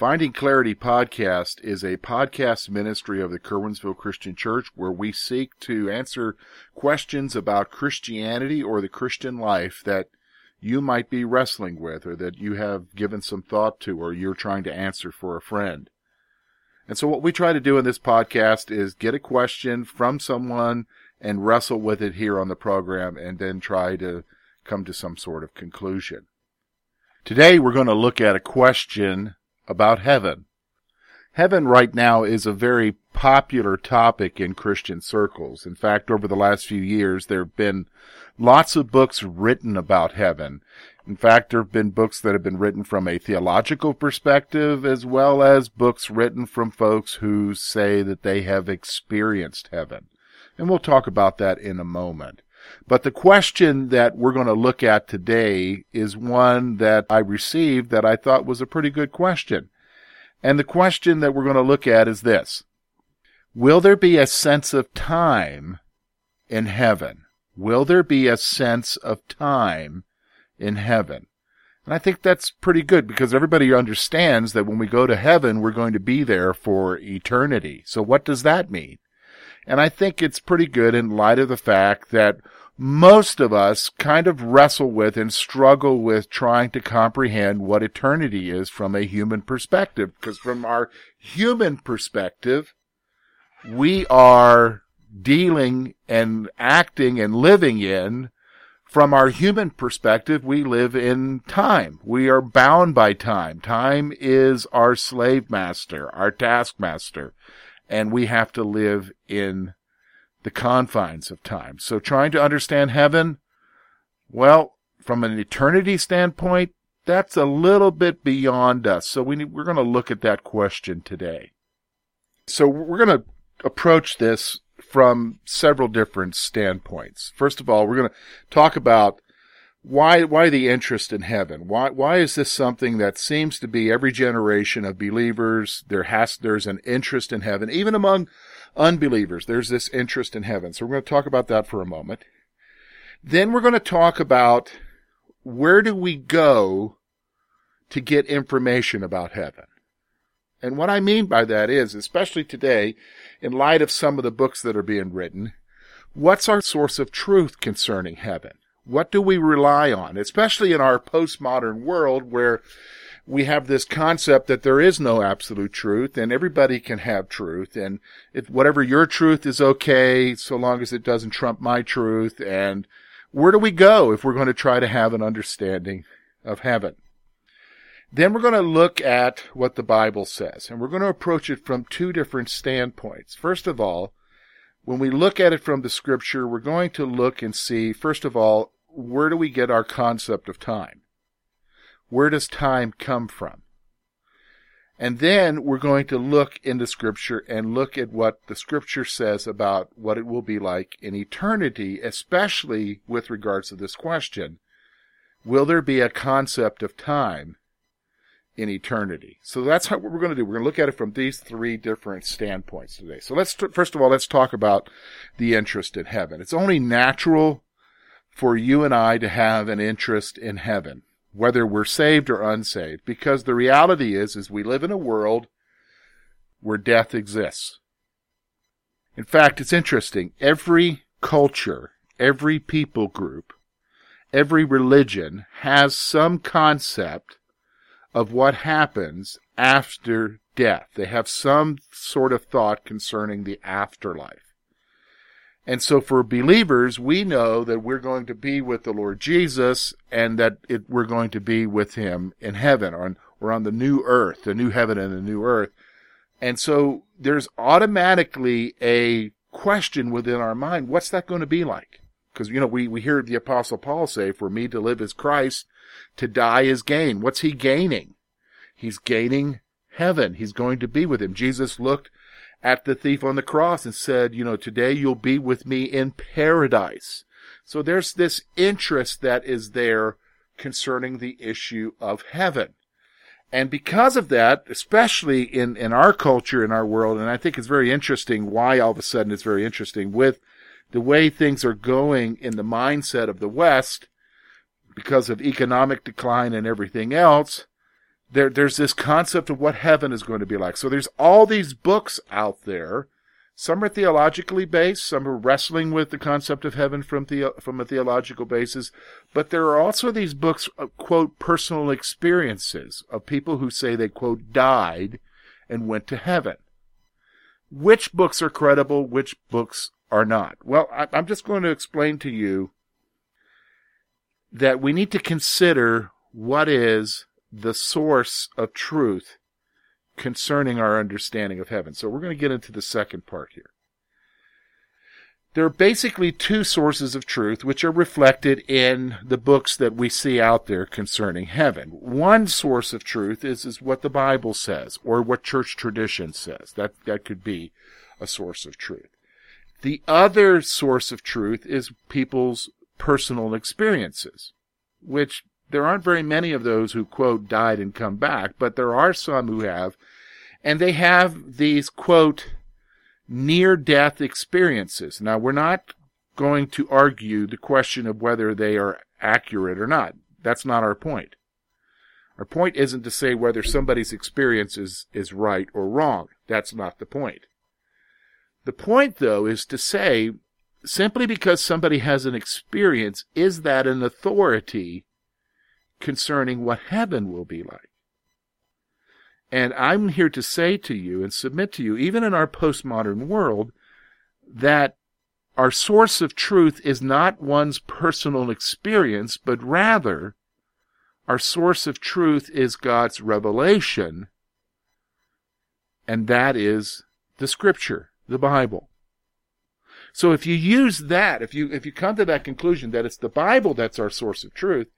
Finding Clarity podcast is a podcast ministry of the Curwensville Christian Church where we seek to answer questions about Christianity or the Christian life that you might be wrestling with or that you have given some thought to or you're trying to answer for a friend. And so what we try to do in this podcast is get a question from someone and wrestle with it here on the program and then try to come to some sort of conclusion. Today we're going to look at a question about heaven. Heaven right now is a very popular topic in Christian circles. In fact, over the last few years, there have been lots of books written about heaven. In fact, there have been books that have been written from a theological perspective as well as books written from folks who say that they have experienced heaven. And we'll talk about that in a moment. But the question that we're going to look at today is one that I received that I thought was a pretty good question. And the question that we're going to look at is this. Will there be a sense of time in heaven? Will there be a sense of time in heaven? And I think that's pretty good because everybody understands that when we go to heaven, we're going to be there for eternity. So what does that mean? And I think it's pretty good in light of the fact that most of us kind of wrestle with and struggle with trying to comprehend what eternity is from a human perspective. Because from our human perspective, we are dealing and acting and living in from our human perspective, we live in time. We are bound by time. Time is our slave master, our taskmaster and we have to live in the confines of time. So trying to understand heaven, well, from an eternity standpoint, that's a little bit beyond us. So we need, we're going to look at that question today. So we're going to approach this from several different standpoints. First of all, we're going to talk about why why the interest in heaven? Why why is this something that seems to be every generation of believers there has there's an interest in heaven even among unbelievers there's this interest in heaven. So we're going to talk about that for a moment. Then we're going to talk about where do we go to get information about heaven? And what I mean by that is, especially today, in light of some of the books that are being written, what's our source of truth concerning heaven? What do we rely on, especially in our postmodern world where we have this concept that there is no absolute truth and everybody can have truth and if whatever your truth is okay so long as it doesn't trump my truth and where do we go if we're going to try to have an understanding of heaven? Then we're going to look at what the Bible says and we're going to approach it from two different standpoints. First of all, when we look at it from the scripture, we're going to look and see, first of all, where do we get our concept of time? Where does time come from? And then we're going to look into scripture and look at what the scripture says about what it will be like in eternity, especially with regards to this question. Will there be a concept of time in eternity? So that's how, what we're going to do. We're going to look at it from these three different standpoints today. So let's, first of all, let's talk about the interest in heaven. It's only natural for you and I to have an interest in heaven, whether we're saved or unsaved, because the reality is, is we live in a world where death exists. In fact, it's interesting. Every culture, every people group, every religion has some concept of what happens after death. They have some sort of thought concerning the afterlife. And so for believers, we know that we're going to be with the Lord Jesus and that it, we're going to be with him in heaven or on, or on the new earth, the new heaven and the new earth. And so there's automatically a question within our mind, what's that going to be like? Because, you know, we, we hear the apostle Paul say, for me to live is Christ, to die is gain. What's he gaining? He's gaining heaven. He's going to be with him. Jesus looked at the thief on the cross and said, you know, today you'll be with me in paradise. So there's this interest that is there concerning the issue of heaven. And because of that, especially in, in our culture, in our world, and I think it's very interesting why all of a sudden it's very interesting with the way things are going in the mindset of the West, because of economic decline and everything else, there, there's this concept of what heaven is going to be like. So there's all these books out there. Some are theologically based. Some are wrestling with the concept of heaven from the, from a theological basis. But there are also these books, of, quote, personal experiences of people who say they, quote, died and went to heaven. Which books are credible? Which books are not? Well, I, I'm just going to explain to you that we need to consider what is the source of truth concerning our understanding of heaven. So we're going to get into the second part here. There are basically two sources of truth which are reflected in the books that we see out there concerning heaven. One source of truth is, is what the Bible says or what church tradition says. That, that could be a source of truth. The other source of truth is people's personal experiences, which there aren't very many of those who quote died and come back, but there are some who have, and they have these quote near death experiences. Now we're not going to argue the question of whether they are accurate or not. That's not our point. Our point isn't to say whether somebody's experience is, is right or wrong. That's not the point. The point, though, is to say simply because somebody has an experience, is that an authority concerning what heaven will be like? And I'm here to say to you and submit to you, even in our postmodern world, that our source of truth is not one's personal experience, but rather our source of truth is God's revelation, and that is the scripture, the Bible. So if you use that, if you, if you come to that conclusion that it's the Bible that's our source of truth,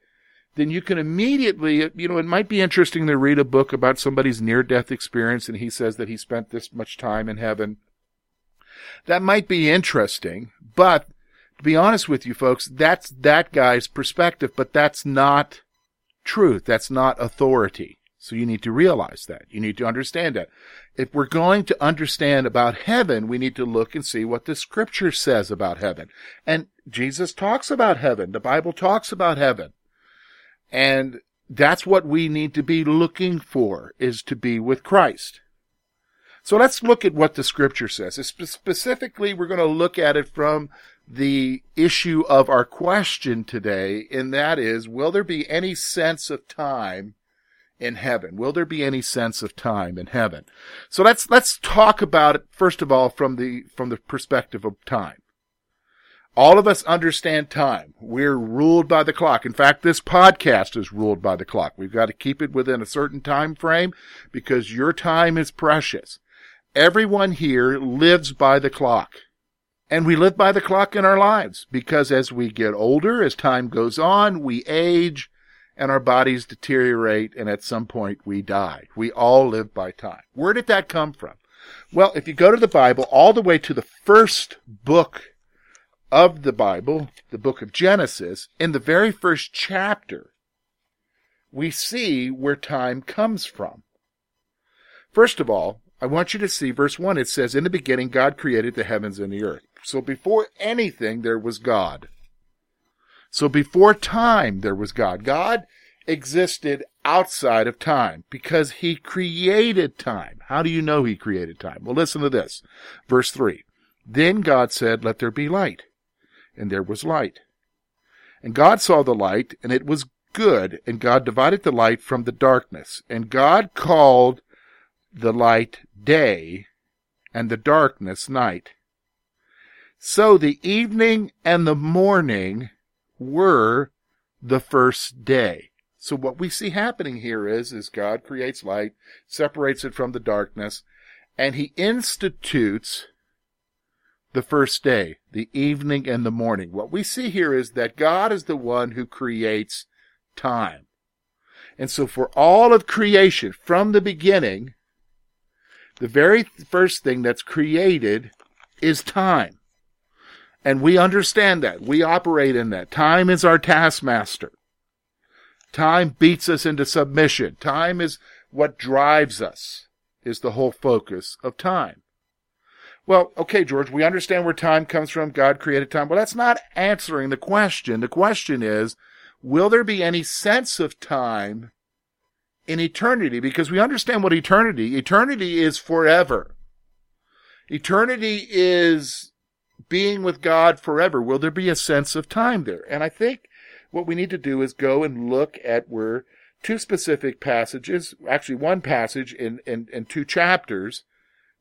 then you can immediately, you know, it might be interesting to read a book about somebody's near death experience and he says that he spent this much time in heaven. That might be interesting, but to be honest with you folks, that's that guy's perspective, but that's not truth. That's not authority. So you need to realize that. You need to understand that. If we're going to understand about heaven, we need to look and see what the scripture says about heaven. And Jesus talks about heaven. The Bible talks about heaven. And that's what we need to be looking for is to be with Christ. So let's look at what the scripture says. Specifically, we're going to look at it from the issue of our question today, and that is, will there be any sense of time in heaven? Will there be any sense of time in heaven? So let's, let's talk about it, first of all, from the, from the perspective of time. All of us understand time. We're ruled by the clock. In fact, this podcast is ruled by the clock. We've got to keep it within a certain time frame because your time is precious. Everyone here lives by the clock. And we live by the clock in our lives because as we get older, as time goes on, we age, and our bodies deteriorate and at some point we die. We all live by time. Where did that come from? Well, if you go to the Bible all the way to the first book of the Bible, the book of Genesis, in the very first chapter, we see where time comes from. First of all, I want you to see verse 1. It says, In the beginning, God created the heavens and the earth. So before anything, there was God. So before time, there was God. God existed outside of time because he created time. How do you know he created time? Well, listen to this. Verse 3. Then God said, Let there be light. And there was light. And God saw the light, and it was good. And God divided the light from the darkness. And God called the light day, and the darkness night. So the evening and the morning were the first day. So what we see happening here is, is God creates light, separates it from the darkness, and he institutes the first day, the evening and the morning. What we see here is that God is the one who creates time. And so for all of creation, from the beginning, The very first thing that's created is time. And we understand that. We operate in that. Time is our taskmaster. Time beats us into submission. Time is what drives us, is the whole focus of time. Well, okay, George, we understand where time comes from. God created time. Well, that's not answering the question. The question is, will there be any sense of time in eternity? Because we understand what eternity, eternity is forever. Eternity is being with God forever. Will there be a sense of time there? And I think what we need to do is go and look at where two specific passages, actually one passage in, in, in two chapters,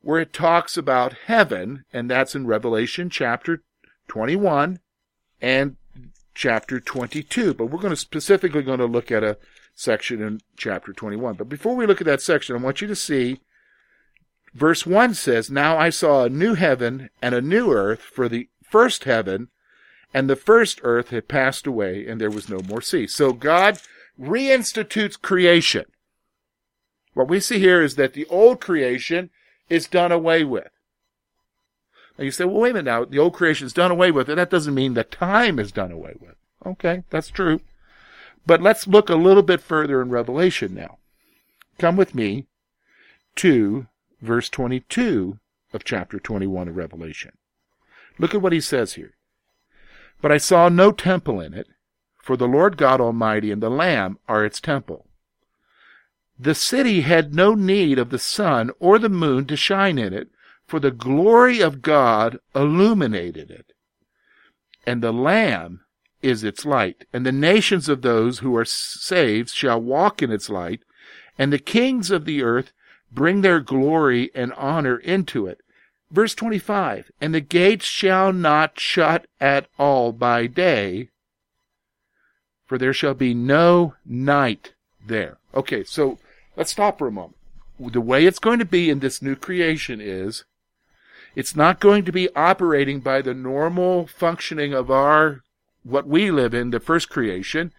where it talks about heaven, and that's in Revelation chapter 21 and chapter 22. But we're going to specifically going to look at a section in chapter 21. But before we look at that section, I want you to see verse 1 says, Now I saw a new heaven and a new earth, for the first heaven and the first earth had passed away, and there was no more sea. So God reinstitutes creation. What we see here is that the old creation is done away with. Now you say, well, wait a minute now, the old creation is done away with, and that doesn't mean that time is done away with. Okay, that's true. But let's look a little bit further in Revelation now. Come with me to verse 22 of chapter 21 of Revelation. Look at what he says here. But I saw no temple in it, for the Lord God Almighty and the Lamb are its temple. The city had no need of the sun or the moon to shine in it, for the glory of God illuminated it. And the Lamb is its light, and the nations of those who are saved shall walk in its light, and the kings of the earth bring their glory and honor into it. Verse 25, and the gates shall not shut at all by day, for there shall be no night there. Okay, so Let's stop for a moment. The way it's going to be in this new creation is it's not going to be operating by the normal functioning of our what we live in, the first creation,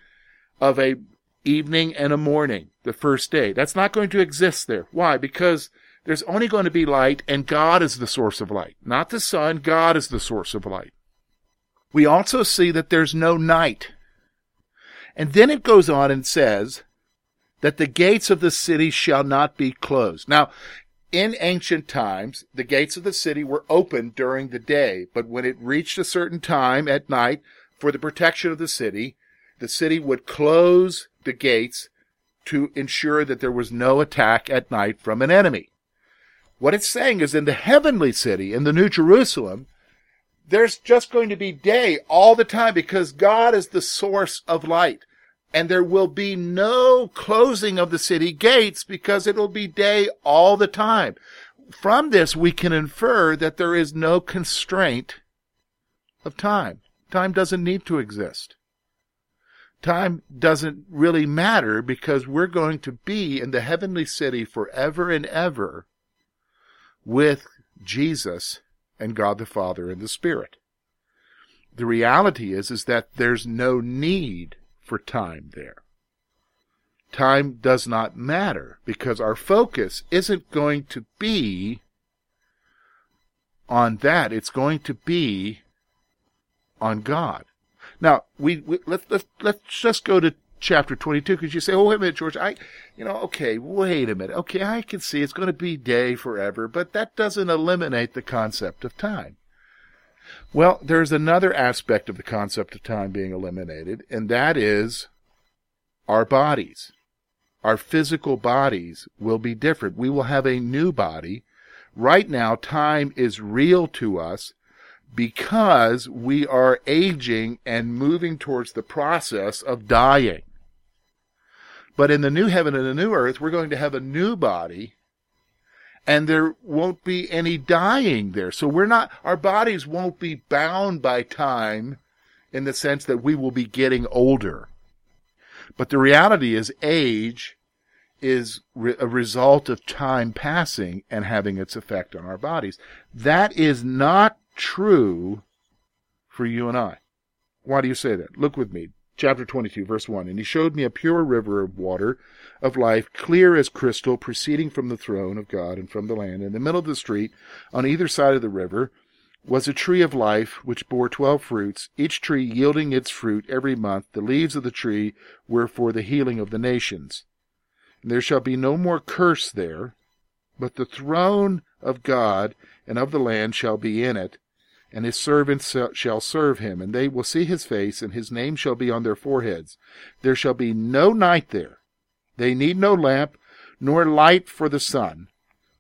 of a evening and a morning, the first day. That's not going to exist there. Why? Because there's only going to be light and God is the source of light. Not the sun, God is the source of light. We also see that there's no night. And then it goes on and says, that the gates of the city shall not be closed. Now, in ancient times, the gates of the city were open during the day, but when it reached a certain time at night for the protection of the city, the city would close the gates to ensure that there was no attack at night from an enemy. What it's saying is in the heavenly city, in the New Jerusalem, there's just going to be day all the time because God is the source of light and there will be no closing of the city gates because it will be day all the time. From this, we can infer that there is no constraint of time. Time doesn't need to exist. Time doesn't really matter because we're going to be in the heavenly city forever and ever with Jesus and God the Father and the Spirit. The reality is, is that there's no need for time there. Time does not matter because our focus isn't going to be on that. It's going to be on God. Now, we, we let's, let's, let's just go to chapter 22 because you say, oh, wait a minute, George, I, you know, okay, wait a minute. Okay, I can see it's going to be day forever, but that doesn't eliminate the concept of time. Well, there's another aspect of the concept of time being eliminated, and that is our bodies. Our physical bodies will be different. We will have a new body. Right now, time is real to us because we are aging and moving towards the process of dying. But in the new heaven and the new earth, we're going to have a new body and there won't be any dying there. So we're not, our bodies won't be bound by time in the sense that we will be getting older. But the reality is age is re- a result of time passing and having its effect on our bodies. That is not true for you and I. Why do you say that? Look with me. chapter 22, verse 1. And he showed me a pure river of water of life, clear as crystal, proceeding from the throne of God and from the Lamb. In the middle of the street, on either side of the river, was a tree of life which bore twelve fruits, each tree yielding its fruit every month. The leaves of the tree were for the healing of the nations. And there shall be no more curse there, but the throne of God and of the Lamb shall be in it, and his servants shall serve him, and they will see his face, and his name shall be on their foreheads. There shall be no night there. They need no lamp, nor light for the sun,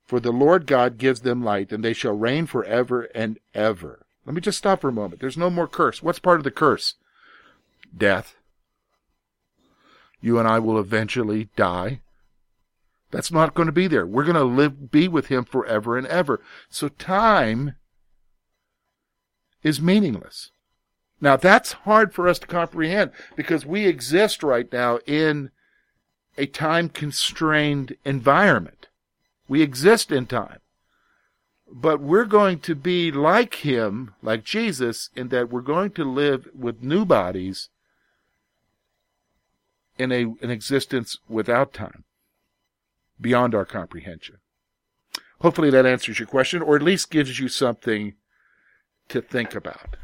for the Lord God gives them light, and they shall reign forever and ever. Let me just stop for a moment. There's no more curse. What's part of the curse? Death. You and I will eventually die. That's not going to be there. We're going to live, be with him forever and ever. So time is meaningless. Now that's hard for us to comprehend because we exist right now in a time constrained environment. We exist in time. But we're going to be like him, like Jesus, in that we're going to live with new bodies in a, an existence without time, beyond our comprehension. Hopefully that answers your question, or at least gives you something to think about.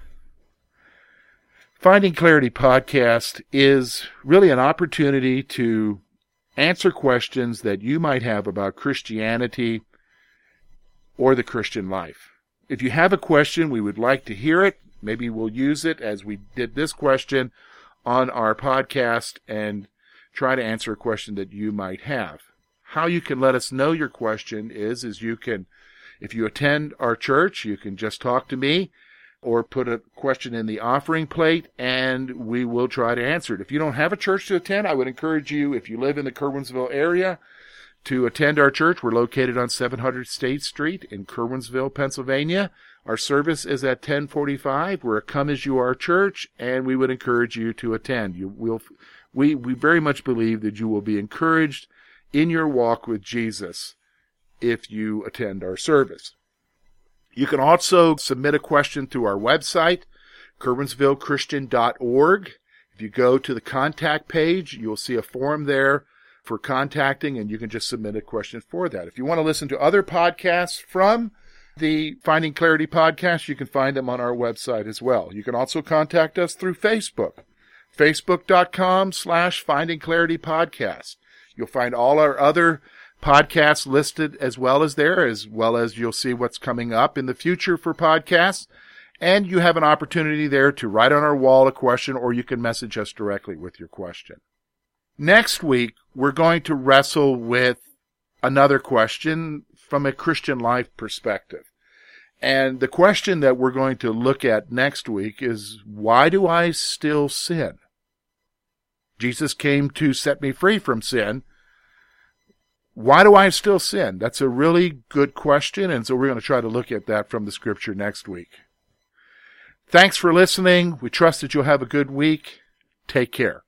Finding Clarity podcast is really an opportunity to answer questions that you might have about Christianity or the Christian life. If you have a question, we would like to hear it. Maybe we'll use it as we did this question on our podcast and try to answer a question that you might have. How you can let us know your question is, is you can if you attend our church, you can just talk to me or put a question in the offering plate and we will try to answer it. If you don't have a church to attend, I would encourage you, if you live in the Curwensville area, to attend our church. We're located on 700 State Street in Curwensville, Pennsylvania. Our service is at 1045. We're a come as you are church and we would encourage you to attend. You will, we, we very much believe that you will be encouraged in your walk with Jesus if you attend our service. You can also submit a question through our website, curwensvillechristian.org. If you go to the contact page, you'll see a form there for contacting and you can just submit a question for that. If you want to listen to other podcasts from the Finding Clarity podcast, you can find them on our website as well. You can also contact us through Facebook, facebook.com slash Finding Clarity podcast. You'll find all our other podcasts listed as well as there, as well as you'll see what's coming up in the future for podcasts. And you have an opportunity there to write on our wall a question or you can message us directly with your question. Next week, we're going to wrestle with another question from a Christian life perspective. And the question that we're going to look at next week is, why do I still sin? Jesus came to set me free from sin. Why do I still sin? That's a really good question, and so we're going to try to look at that from the scripture next week. Thanks for listening. We trust that you'll have a good week. Take care.